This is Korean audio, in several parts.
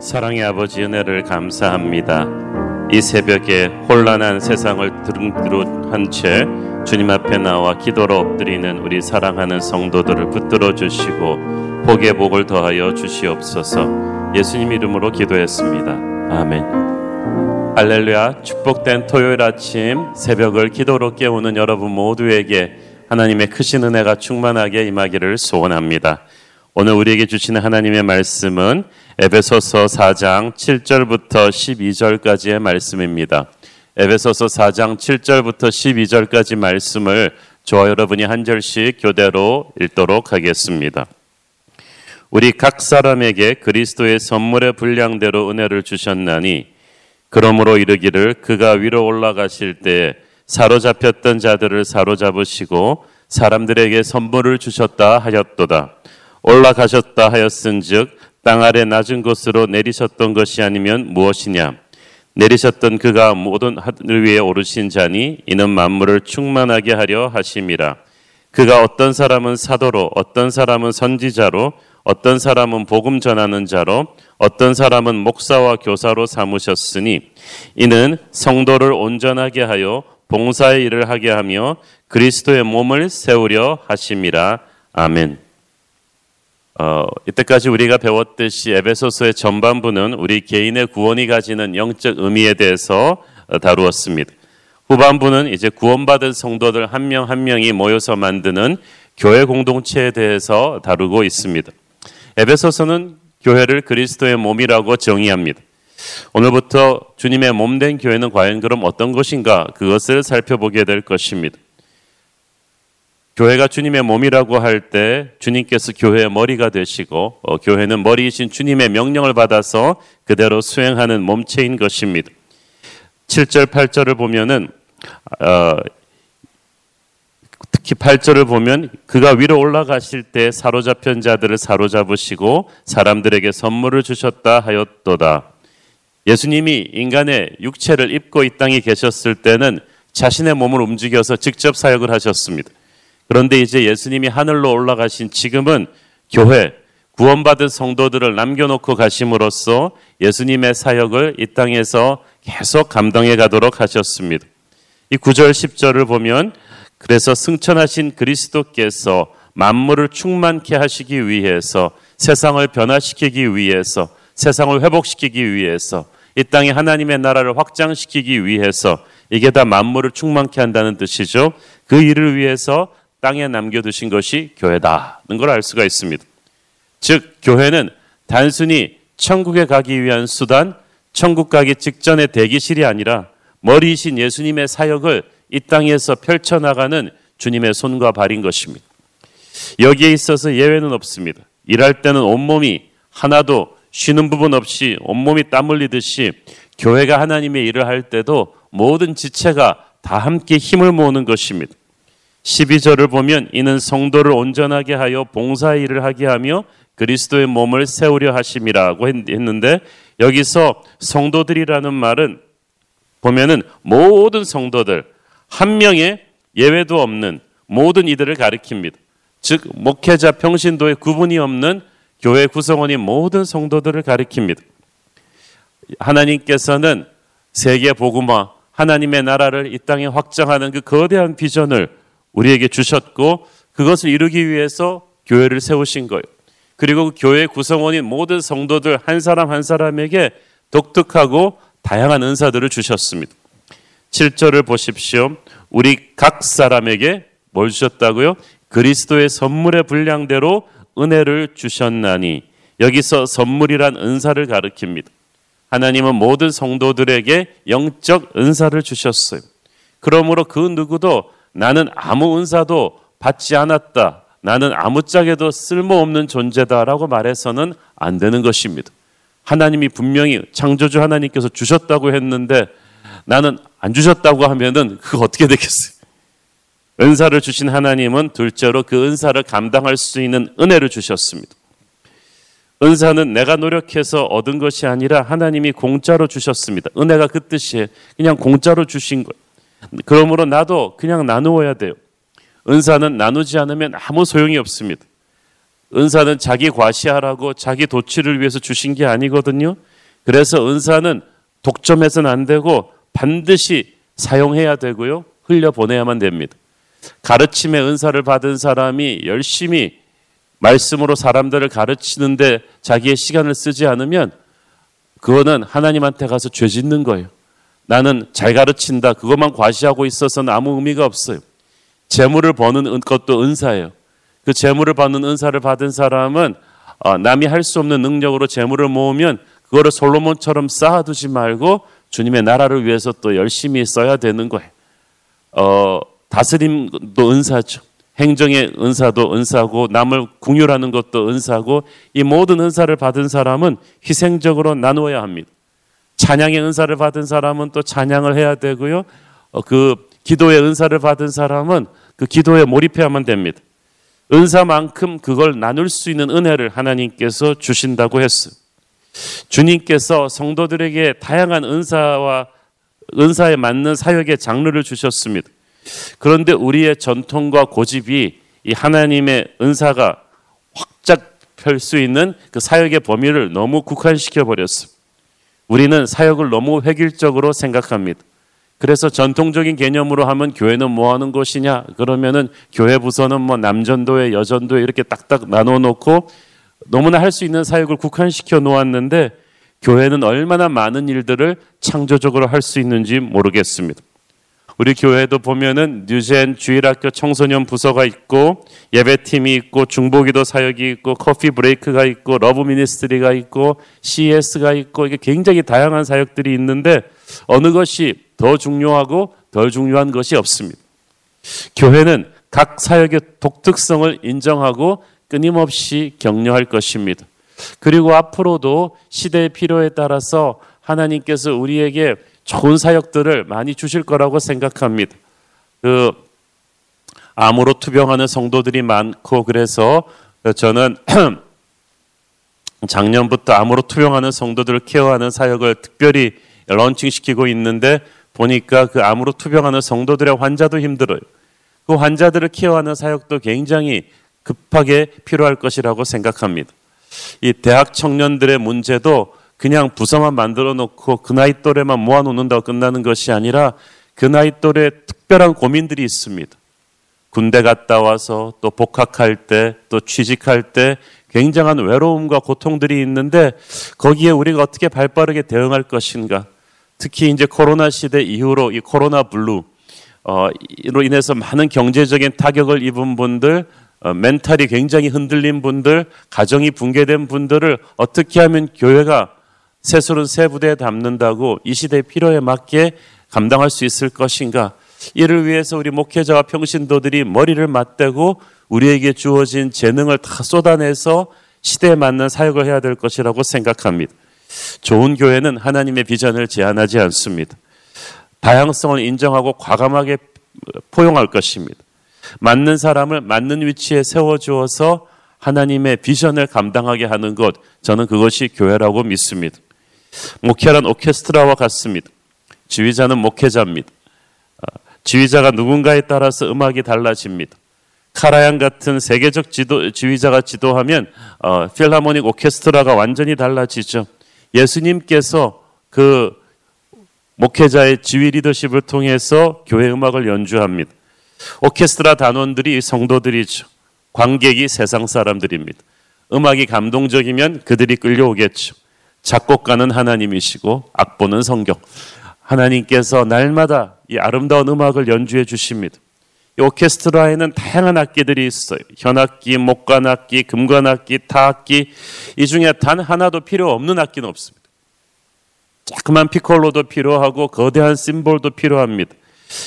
사랑의 아버지 은혜를 감사합니다. 이 새벽에 혼란한 세상을 등으로 한채 주님 앞에 나와 기도로 엎드리는 우리 사랑하는 성도들을 붙들어 주시고 복의 복을 더하여 주시옵소서. 예수님 이름으로 기도했습니다. 아멘. 할렐루야. 축복된 토요일 아침 새벽을 기도로 깨우는 여러분 모두에게 하나님의 크신 은혜가 충만하게 임하기를 소원합니다. 오늘 우리에게 주시는 하나님의 말씀은 에베소서 4장 7절부터 12절까지의 말씀입니다. 에베소서 4장 7절부터 12절까지 말씀을 저와 여러분이 한 절씩 교대로 읽도록 하겠습니다. 우리 각 사람에게 그리스도의 선물의 분량대로 은혜를 주셨나니 그러므로 이르기를 그가 위로 올라가실 때 사로잡혔던 자들을 사로잡으시고 사람들에게 선물을 주셨다 하였도다. 올라가셨다 하였은즉 땅 아래 낮은 곳으로 내리셨던 것이 아니면 무엇이냐? 내리셨던 그가 모든 하늘 위에 오르신 자니 이는 만물을 충만하게 하려 하심이라. 그가 어떤 사람은 사도로 어떤 사람은 선지자로 어떤 사람은 복음 전하는 자로 어떤 사람은 목사와 교사로 삼으셨으니 이는 성도를 온전하게 하여 봉사의 일을 하게 하며 그리스도의 몸을 세우려 하심이라. 아멘. 어, 이때까지 우리가 배웠듯이 에베소서의 전반부는 우리 개인의 구원이 가지는 영적 의미에 대해서 어, 다루었습니다. 후반부는 이제 구원받은 성도들 한 명한 한 명이 모여서 만드는 교회 공동체에 대해서 다루고 있습니다. 에베소서는 교회를 그리스도의 몸이라고 정의합니다. 오늘부터 주님의 몸 된 교회는 과연 그럼 어떤 것인가 그것을 살펴보게 될 것입니다. 교회가 주님의 몸이라고 할 때 주님께서 교회의 머리가 되시고 어, 교회는 머리이신 주님의 명령을 받아서 그대로 수행하는 몸체인 것입니다. 7절 8절을 보면은 어, 특히 8절을 보면 그가 위로 올라가실 때 사로잡힌 자들을 사로잡으시고 사람들에게 선물을 주셨다 하였도다. 예수님이 인간의 육체를 입고 이 땅에 계셨을 때는 자신의 몸을 움직여서 직접 사역을 하셨습니다. 그런데 이제 예수님이 하늘로 올라가신 지금은 교회, 구원받은 성도들을 남겨놓고 가심으로써 예수님의 사역을 이 땅에서 계속 감당해 가도록 하셨습니다. 이 9절 10절을 보면 그래서 승천하신 그리스도께서 만물을 충만케 하시기 위해서 세상을 변화시키기 위해서 세상을 회복시키기 위해서 이 땅에 하나님의 나라를 확장시키기 위해서 이게 다 만물을 충만케 한다는 뜻이죠. 그 일을 위해서 땅에 남겨두신 것이 교회다는 걸 알 수가 있습니다. 즉, 교회는 단순히 천국에 가기 위한 수단, 천국 가기 직전의 대기실이 아니라 머리이신 예수님의 사역을 이 땅에서 펼쳐나가는 주님의 손과 발인 것입니다. 여기에 있어서 예외는 없습니다. 일할 때는 온몸이 하나도 쉬는 부분 없이 온몸이 땀 흘리듯이 교회가 하나님의 일을 할 때도 모든 지체가 다 함께 힘을 모으는 것입니다. 12절을 보면 이는 성도를 온전하게 하여 봉사 일을 하게 하며 그리스도의 몸을 세우려 하심이라고 했는데 여기서 성도들이라는 말은 보면은 모든 성도들 한 명의 예외도 없는 모든 이들을 가리킵니다. 즉 목회자 평신도의 구분이 없는 교회 구성원인 모든 성도들을 가리킵니다. 하나님께서는 세계 복음화 하나님의 나라를 이 땅에 확장하는 그 거대한 비전을 우리에게 주셨고 그것을 이루기 위해서 교회를 세우신 거예요. 그리고 교회 구성원인 모든 성도들 한 사람 한 사람에게 독특하고 다양한 은사들을 주셨습니다. 7절을 보십시오. 우리 각 사람에게 뭘 주셨다고요? 그리스도의 선물의 분량대로 은혜를 주셨나니 여기서 선물이란 은사를 가리킵니다. 하나님은 모든 성도들에게 영적 은사를 주셨어요. 그러므로 그 누구도 나는 아무 은사도 받지 않았다. 나는 아무짝에도 쓸모없는 존재다라고 말해서는 안 되는 것입니다. 하나님이 분명히 창조주 하나님께서 주셨다고 했는데 나는 안 주셨다고 하면은 그거 어떻게 되겠어요? 은사를 주신 하나님은 둘째로 그 은사를 감당할 수 있는 은혜를 주셨습니다. 은사는 내가 노력해서 얻은 것이 아니라 하나님이 공짜로 주셨습니다. 은혜가 그 뜻이에요. 그냥 공짜로 주신 거예요. 그러므로 나도 그냥 나누어야 돼요. 은사는 나누지 않으면 아무 소용이 없습니다. 은사는 자기 과시하라고 자기 도취를 위해서 주신 게 아니거든요. 그래서 은사는 독점해서는 안 되고 반드시 사용해야 되고요. 흘려보내야만 됩니다. 가르침의 은사를 받은 사람이 열심히 말씀으로 사람들을 가르치는데 자기의 시간을 쓰지 않으면 그거는 하나님한테 가서 죄 짓는 거예요. 나는 잘 가르친다. 그것만 과시하고 있어서는 아무 의미가 없어요. 재물을 버는 것도 은사예요. 그 재물을 받는 은사를 받은 사람은 어, 남이 할 수 없는 능력으로 재물을 모으면 그거를 솔로몬처럼 쌓아두지 말고 주님의 나라를 위해서 또 열심히 써야 되는 거예요. 어, 다스림도 은사죠. 행정의 은사도 은사고 남을 궁율하는 것도 은사고 이 모든 은사를 받은 사람은 희생적으로 나누어야 합니다. 찬양의 은사를 받은 사람은 또 찬양을 해야 되고요. 어, 그 기도의 은사를 받은 사람은 그 기도에 몰입해야만 됩니다. 은사만큼 그걸 나눌 수 있는 은혜를 하나님께서 주신다고 했어요. 주님께서 성도들에게 다양한 은사와 은사에 맞는 사역의 장르를 주셨습니다. 그런데 우리의 전통과 고집이 이 하나님의 은사가 확짝 펼 수 있는 그 사역의 범위를 너무 국한시켜 버렸습니다. 우리는 사역을 너무 획일적으로 생각합니다. 그래서 전통적인 개념으로 하면 교회는 뭐 하는 곳이냐? 그러면은 교회 부서는 뭐 남전도회, 여전도회 이렇게 딱딱 나눠 놓고 너무나 할 수 있는 사역을 국한시켜 놓았는데 교회는 얼마나 많은 일들을 창조적으로 할 수 있는지 모르겠습니다. 우리 교회도 보면은 뉴젠 주일학교 청소년 부서가 있고 예배팀이 있고 중보기도 사역이 있고 coffee break가 있고 love ministry가 있고 CS가 있고 이게 굉장히 다양한 사역들이 있는데 어느 것이 더 중요하고 덜 중요한 것이 없습니다. 교회는 각 사역의 독특성을 인정하고 끊임없이 격려할 것입니다. 그리고 앞으로도 시대의 필요에 따라서 하나님께서 우리에게 좋은 사역들을 많이 주실 거라고 생각합니다. 그 암으로 투병하는 성도들이 많고 그래서 저는 작년부터 암으로 투병하는 성도들을 케어하는 사역을 특별히 런칭시키고 있는데 보니까 그 암으로 투병하는 성도들의 환자도 힘들어요. 그 환자들을 케어하는 사역도 굉장히 급하게 필요할 것이라고 생각합니다. 이 대학 청년들의 문제도 그냥 부서만 만들어 놓고 그 나이 또래만 모아 놓는다고 끝나는 것이 아니라 그 나이 또래 특별한 고민들이 있습니다. 군대 갔다 와서 또 복학할 때 또 취직할 때 굉장한 외로움과 고통들이 있는데 거기에 우리가 어떻게 발 빠르게 대응할 것인가? 특히 이제 코로나 시대 이후로 이 코로나 블루 어로 인해서 많은 경제적인 타격을 입은 분들 어, 멘탈이 굉장히 흔들린 분들, 가정이 붕괴된 분들을 어떻게 하면 교회가 새술은 새 부대에 담는다고 이 시대의 필요에 맞게 감당할 수 있을 것인가? 이를 위해서 우리 목회자와 평신도들이 머리를 맞대고 우리에게 주어진 재능을 다 쏟아내서 시대에 맞는 사역을 해야 될 것이라고 생각합니다. 좋은 교회는 하나님의 비전을 제한하지 않습니다. 다양성을 인정하고 과감하게 포용할 것입니다. 맞는 사람을 맞는 위치에 세워주어서 하나님의 비전을 감당하게 하는 것, 저는 그것이 교회라고 믿습니다. 목회란 오케스트라와 같습니다. 지휘자는 목회자입니다. 아, 지휘자가 누군가에 따라서 음악이 달라집니다. 카라얀 같은 세계적 지도, 지휘자가 지도하면 어, 필하모닉 오케스트라가 완전히 달라지죠. 예수님께서 그 목회자의 지휘 리더십을 통해서 교회 음악을 연주합니다. 오케스트라 단원들이 성도들이죠. 관객이 세상 사람들입니다. 음악이 감동적이면 그들이 끌려오겠죠. 작곡가는 하나님이시고 악보는 성경. 하나님께서 날마다 이 아름다운 음악을 연주해 주십니다. 이 오케스트라에는 다양한 악기들이 있어요. 현악기, 목관악기, 금관악기, 타악기. 이 중에 단 하나도 필요 없는 악기는 없습니다. 조그만 피콜로도 필요하고 거대한 심벌도 필요합니다.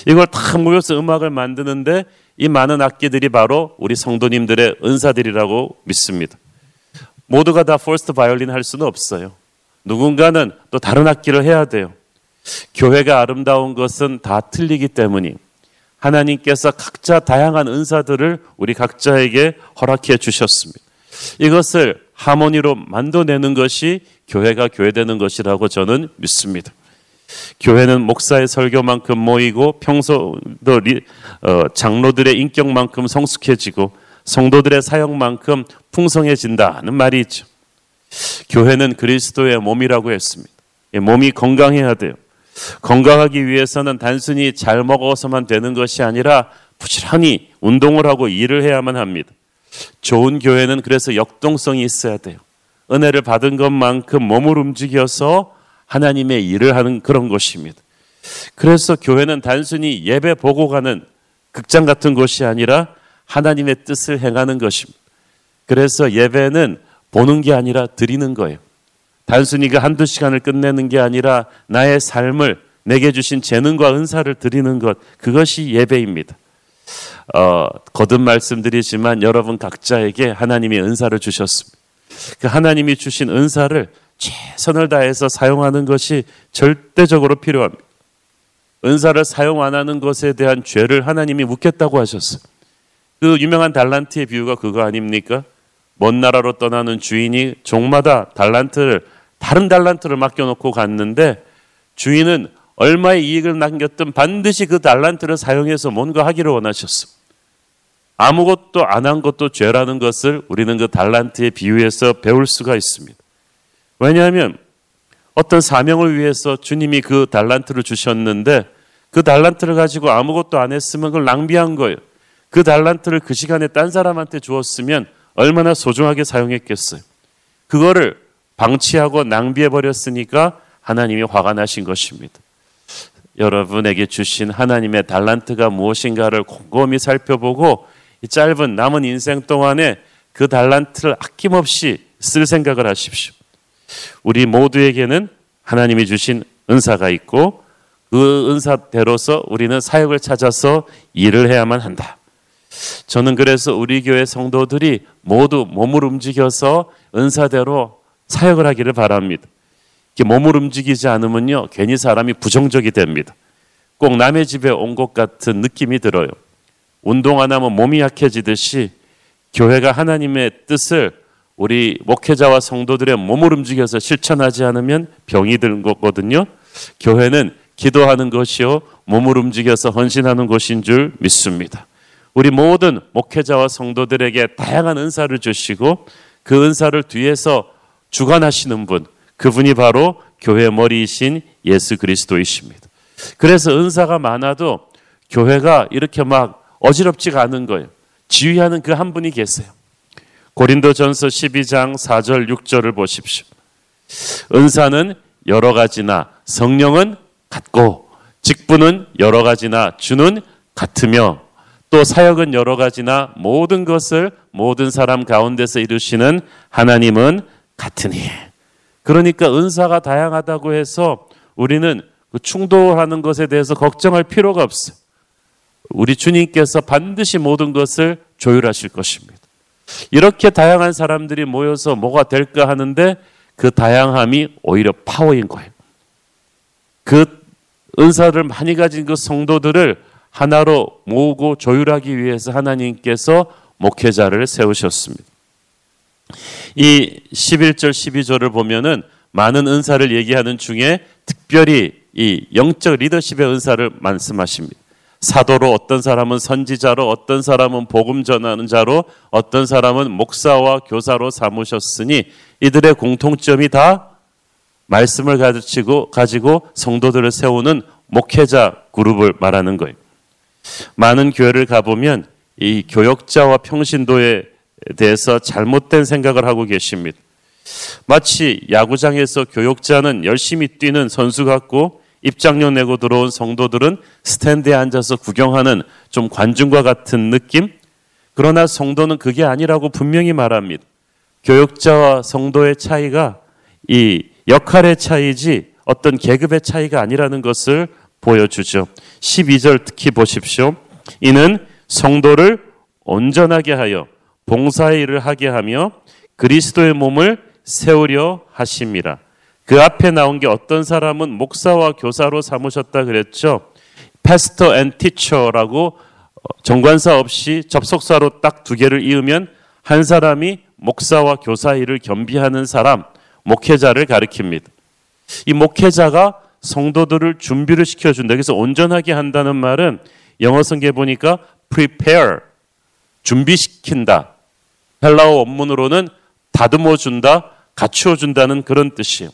이걸 다 모여서 음악을 만드는데 이 많은 악기들이 바로 우리 성도님들의 은사들이라고 믿습니다. 모두가 다 first 바이올린 할 수는 없어요. 누군가는 또 다른 악기를 해야 돼요. 교회가 아름다운 것은 다 틀리기 때문이 하나님께서 각자 다양한 은사들을 우리 각자에게 허락해 주셨습니다. 이것을 하모니로 만들어내는 것이 교회가 교회되는 것이라고 저는 믿습니다. 교회는 목사의 설교만큼 모이고 평소도 어, 장로들의 인격만큼 성숙해지고 성도들의 사역만큼 풍성해진다는 말이 있죠. 교회는 그리스도의 몸이라고 했습니다. 몸이 건강해야 돼요. 건강하기 위해서는 단순히 잘 먹어서만 되는 것이 아니라 부지런히 운동을 하고 일을 해야만 합니다. 좋은 교회는 그래서 역동성이 있어야 돼요. 은혜를 받은 것만큼 몸을 움직여서 하나님의 일을 하는 그런 것입니다. 그래서 교회는 단순히 예배 보고 가는 극장 같은 곳이 아니라 하나님의 뜻을 행하는 것입니다. 그래서 예배는 보는 게 아니라 드리는 거예요. 단순히 그 한두 시간을 끝내는 게 아니라 나의 삶을 내게 주신 재능과 은사를 드리는 것, 그것이 예배입니다. 어, 거듭 말씀드리지만 여러분 각자에게 하나님이 은사를 주셨습니다. 그 하나님이 주신 은사를 최선을 다해서 사용하는 것이 절대적으로 필요합니다. 은사를 사용 안 하는 것에 대한 죄를 하나님이 묻겠다고 하셨어요. 그 유명한 달란트의 비유가 그거 아닙니까? 먼 나라로 떠나는 주인이 종마다 달란트를 다른 달란트를 맡겨놓고 갔는데 주인은 얼마의 이익을 남겼든 반드시 그 달란트를 사용해서 뭔가 하기를 원하셨어. 아무것도 안 한 것도 죄라는 것을 우리는 그 달란트의 비유에서 배울 수가 있습니다. 왜냐하면 어떤 사명을 위해서 주님이 그 달란트를 주셨는데 그 달란트를 가지고 아무것도 안 했으면 그걸 낭비한 거예요. 그 달란트를 그 시간에 딴 사람한테 주었으면 얼마나 소중하게 사용했겠어요. 그거를 방치하고 낭비해 버렸으니까 하나님이 화가 나신 것입니다. 여러분에게 주신 하나님의 달란트가 무엇인가를 곰곰이 살펴보고 이 짧은 남은 인생 동안에 그 달란트를 아낌없이 쓸 생각을 하십시오. 우리 모두에게는 하나님이 주신 은사가 있고 그 은사대로서 우리는 사역을 찾아서 일을 해야만 한다. 저는 그래서 우리 교회 성도들이 모두 몸을 움직여서 은사대로 사역을 하기를 바랍니다. 몸을 움직이지 않으면요, 괜히 사람이 부정적이 됩니다. 꼭 남의 집에 온 것 같은 느낌이 들어요. 운동 안 하면 몸이 약해지듯이 교회가 하나님의 뜻을 우리 목회자와 성도들의 몸을 움직여서 실천하지 않으면 병이 드는 거거든요. 교회는 기도하는 것이요, 몸을 움직여서 헌신하는 것인 줄 믿습니다. 우리 모든 목회자와 성도들에게 다양한 은사를 주시고 그 은사를 뒤에서 주관하시는 분, 그분이 바로 교회 머리이신 예수 그리스도이십니다. 그래서 은사가 많아도 교회가 이렇게 막 어지럽지가 않은 거예요. 지휘하는 그 한 분이 계세요. 고린도전서 12장 4절 6절을 보십시오. 은사는 여러 가지나 성령은 같고 직분은 여러 가지나 주는 같으며 또 사역은 여러 가지나 모든 것을 모든 사람 가운데서 이루시는 하나님은 같으니. 그러니까 은사가 다양하다고 해서 우리는 그 충돌하는 것에 대해서 걱정할 필요가 없어요. 우리 주님께서 반드시 모든 것을 조율하실 것입니다. 이렇게 다양한 사람들이 모여서 뭐가 될까 하는데 그 다양함이 오히려 파워인 거예요. 그 은사를 많이 가진 그 성도들을 하나로 모으고 조율하기 위해서 하나님께서 목회자를 세우셨습니다. 이 11절 12절을 보면은 많은 은사를 얘기하는 중에 특별히 이 영적 리더십의 은사를 말씀하십니다. 사도로 어떤 사람은 선지자로 어떤 사람은 복음 전하는 자로 어떤 사람은 목사와 교사로 삼으셨으니 이들의 공통점이 다 말씀을 가르치고 가지고 성도들을 세우는 목회자 그룹을 말하는 거예요. 많은 교회를 가보면 이 교역자와 평신도에 대해서 잘못된 생각을 하고 계십니다. 마치 야구장에서 교역자는 열심히 뛰는 선수 같고 입장료 내고 들어온 성도들은 스탠드에 앉아서 구경하는 좀 관중과 같은 느낌? 그러나 성도는 그게 아니라고 분명히 말합니다. 교역자와 성도의 차이가 이 역할의 차이지 어떤 계급의 차이가 아니라는 것을 보여주죠. 12절 특히 보십시오. 이는 성도를 온전하게 하여 봉사의 일을 하게 하며 그리스도의 몸을 세우려 하심이라. 그 앞에 나온 게 어떤 사람은 목사와 교사로 삼으셨다 그랬죠. pastor and teacher라고 정관사 없이 접속사로 딱 두 개를 이으면 한 사람이 목사와 교사 일을 겸비하는 사람, 목회자를 가리킵니다. 이 목회자가 성도들을 준비를 시켜준다. 그래서 온전하게 한다는 말은 영어 성경에 보니까 prepare, 준비시킨다. 헬라어 원문으로는 다듬어 준다, 갖추어 준다는 그런 뜻이에요.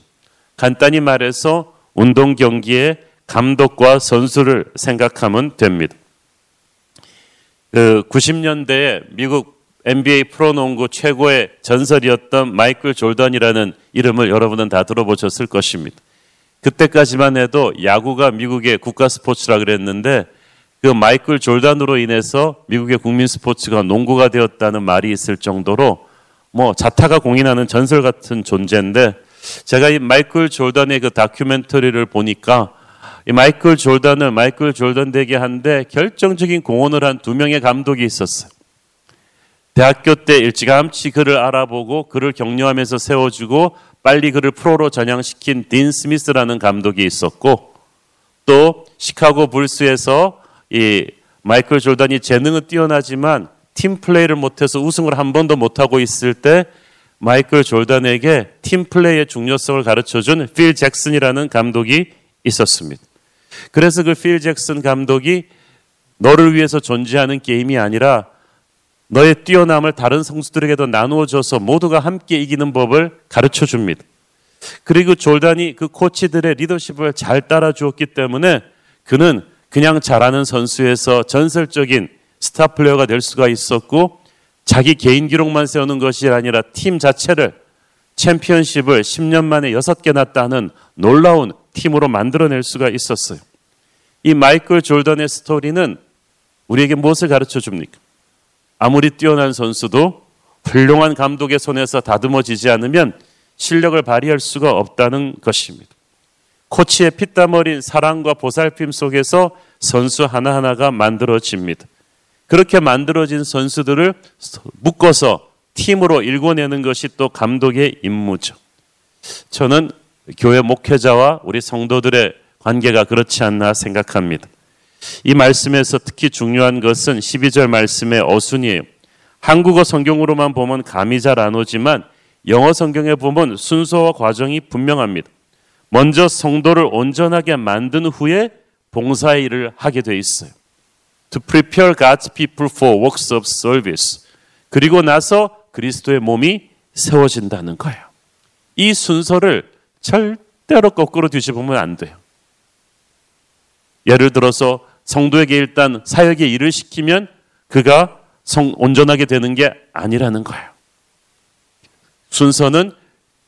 간단히 말해서 운동 경기의 감독과 선수를 생각하면 됩니다. 그 90년대에 미국 NBA 프로농구 최고의 전설이었던 마이클 졸던이라는 이름을 여러분은 다 들어보셨을 것입니다. 그때까지만 해도 야구가 미국의 국가 스포츠라 그랬는데 그 마이클 졸단으로 인해서 미국의 국민 스포츠가 농구가 되었다는 말이 있을 정도로 뭐 자타가 공인하는 전설 같은 존재인데 제가 이 마이클 졸단의 그 다큐멘터리를 보니까 이 마이클 졸단을 마이클 졸단 되게 한데 결정적인 공헌을 한 두 명의 감독이 있었어요. 대학교 때 일찌감치 그를 알아보고 그를 격려하면서 세워주고 빨리 그를 프로로 전향시킨 딘 스미스라는 감독이 있었고 또 시카고 불스에서 이 마이클 조던이 재능은 뛰어나지만 팀 플레이를 못해서 우승을 한 번도 못하고 있을 때 마이클 조던에게 팀 플레이의 중요성을 가르쳐준 필 잭슨이라는 감독이 있었습니다. 그래서 그 필 잭슨 감독이 너를 위해서 존재하는 게임이 아니라 너의 뛰어남을 다른 선수들에게도 나누어줘서 모두가 함께 이기는 법을 가르쳐 줍니다. 그리고 졸단이 그 코치들의 리더십을 잘 따라 주었기 때문에 그는 그냥 잘하는 선수에서 전설적인 스타 플레이어가 될 수가 있었고 자기 개인 기록만 세우는 것이 아니라 팀 자체를 챔피언십을 10년 만에 6개나 따는 놀라운 팀으로 만들어낼 수가 있었어요. 이 마이클 졸던의 스토리는 우리에게 무엇을 가르쳐 줍니까? 아무리 뛰어난 선수도 훌륭한 감독의 손에서 다듬어지지 않으면 실력을 발휘할 수가 없다는 것입니다. 코치의 피땀 어린 사랑과 보살핌 속에서 선수 하나하나가 만들어집니다. 그렇게 만들어진 선수들을 묶어서 팀으로 일궈내는 것이 또 감독의 임무죠. 저는 교회 목회자와 우리 성도들의 관계가 그렇지 않나 생각합니다. 이 말씀에서 특히 중요한 것은 12절 말씀의 어순이에요. 한국어 성경으로만 보면 감이 잘 안 오지만 영어 성경에 보면 순서와 과정이 분명합니다. 먼저 성도를 온전하게 만든 후에 봉사의 일을 하게 돼 있어요. To prepare God's people for works of service. 그리고 나서 그리스도의 몸이 세워진다는 거예요. 이 순서를 절대로 거꾸로 뒤집으면 안 돼요. 예를 들어서 성도에게 일단 사역의 일을 시키면 그가 성, 온전하게 되는 게 아니라는 거예요. 순서는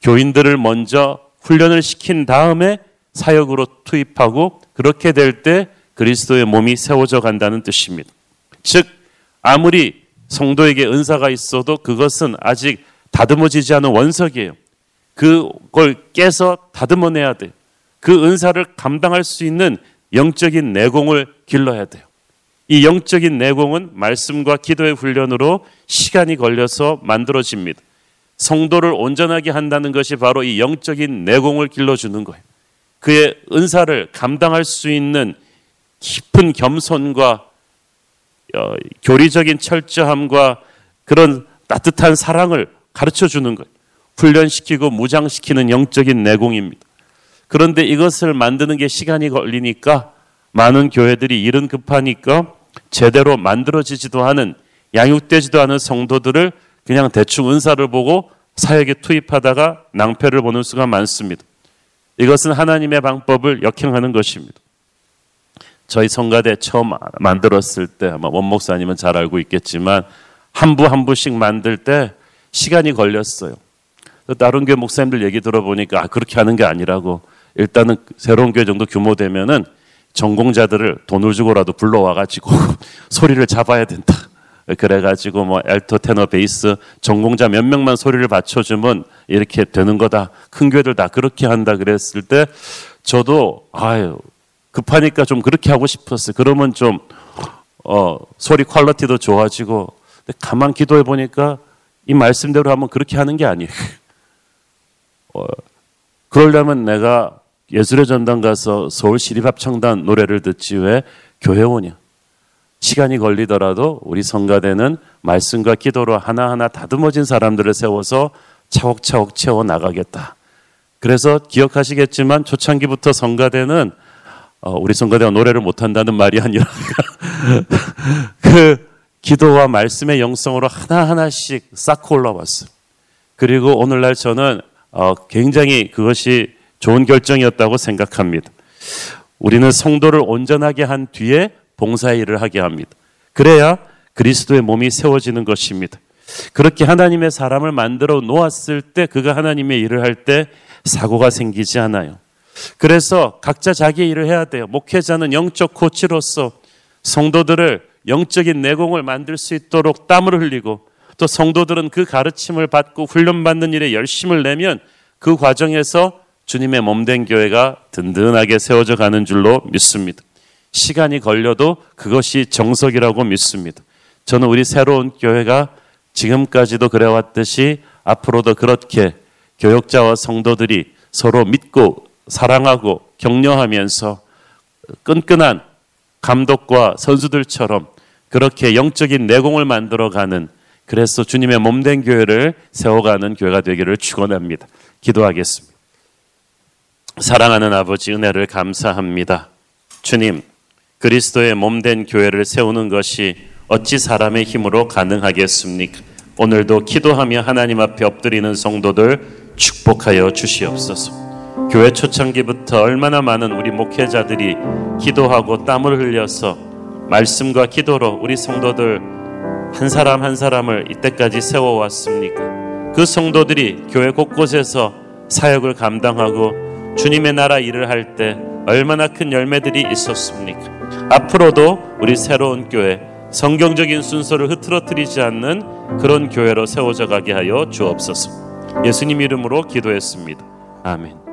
교인들을 먼저 훈련을 시킨 다음에 사역으로 투입하고 그렇게 될 때 그리스도의 몸이 세워져 간다는 뜻입니다. 즉 아무리 성도에게 은사가 있어도 그것은 아직 다듬어지지 않은 원석이에요. 그걸 깨서 다듬어내야 돼. 그 은사를 감당할 수 있는 영적인 내공을 길러야 돼요. 이 영적인 내공은 말씀과 기도의 훈련으로 시간이 걸려서 만들어집니다. 성도를 온전하게 한다는 것이 바로 이 영적인 내공을 길러주는 거예요. 그의 은사를 감당할 수 있는 깊은 겸손과 어, 교리적인 철저함과 그런 따뜻한 사랑을 가르쳐 주는 거예요. 훈련시키고 무장시키는 영적인 내공입니다. 그런데 이것을 만드는 게 시간이 걸리니까 많은 교회들이 일은 급하니까 제대로 만들어지지도 않은 양육되지도 않은 성도들을 그냥 대충 은사를 보고 사역에 투입하다가 낭패를 보는 수가 많습니다. 이것은 하나님의 방법을 역행하는 것입니다. 저희 성가대 처음 만들었을 때 아마 원 목사님은 잘 알고 있겠지만 한 부한 부씩 만들 때 시간이 걸렸어요. 다른 교회 목사님들 얘기 들어보니까 아, 그렇게 하는 게 아니라고 일단은 새로운 교회 정도 규모 되면은 전공자들을 돈을 주고라도 불러와 가지고 소리를 잡아야 된다. 그래 가지고 뭐 엘토, 테너, 베이스 전공자 몇 명만 소리를 받쳐 주면 이렇게 되는 거다. 큰 교회들 다 그렇게 한다 그랬을 때 저도 아유 급하니까 좀 그렇게 하고 싶었어요. 그러면 좀 어, 소리 퀄리티도 좋아지고 가만 기도해 보니까 이 말씀대로 하면 그렇게 하는 게 아니에요. 어, 그러려면 내가 예술의 전당 가서 서울 시립합창단 노래를 듣지 왜 교회 오냐? 시간이 걸리더라도 우리 성가대는 말씀과 기도로 하나하나 다듬어진 사람들을 세워서 차곡차곡 채워 나가겠다. 그래서 기억하시겠지만 초창기부터 성가대는 어, 우리 성가대가 노래를 못한다는 말이 아니라 그 기도와 말씀의 영성으로 하나하나씩 쌓고 올라왔어요. 그리고 오늘날 저는 어, 굉장히 그것이 좋은 결정이었다고 생각합니다. 우리는 성도를 온전하게 한 뒤에 봉사 일을 하게 합니다. 그래야 그리스도의 몸이 세워지는 것입니다. 그렇게 하나님의 사람을 만들어 놓았을 때 그가 하나님의 일을 할 때 사고가 생기지 않아요. 그래서 각자 자기 일을 해야 돼요. 목회자는 영적 코치로서 성도들을 영적인 내공을 만들 수 있도록 땀을 흘리고 또 성도들은 그 가르침을 받고 훈련받는 일에 열심을 내면 그 과정에서 주님의 몸된 교회가 든든하게 세워져 가는 줄로 믿습니다. 시간이 걸려도 그것이 정석이라고 믿습니다. 저는 우리 새로운 교회가 지금까지도 그래왔듯이 앞으로도 그렇게 교역자와 성도들이 서로 믿고 사랑하고 격려하면서 끈끈한 감독과 선수들처럼 그렇게 영적인 내공을 만들어가는 그래서 주님의 몸된 교회를 세워가는 교회가 되기를 축원합니다. 기도하겠습니다. 사랑하는 아버지 은혜를 감사합니다. 주님, 그리스도의 몸된 교회를 세우는 것이 어찌 사람의 힘으로 가능하겠습니까? 오늘도 기도하며 하나님 앞에 엎드리는 성도들 축복하여 주시옵소서. 교회 초창기부터 얼마나 많은 우리 목회자들이 기도하고 땀을 흘려서 말씀과 기도로 우리 성도들 한 사람 한 사람을 이때까지 세워왔습니까? 그 성도들이 교회 곳곳에서 사역을 감당하고 주님의 나라 일을 할 때 얼마나 큰 열매들이 있었습니까? 앞으로도 우리 새로운 교회 성경적인 순서를 흐트러뜨리지 않는 그런 교회로 세워져 가게 하여 주옵소서. 예수님 이름으로 기도했습니다. 아멘.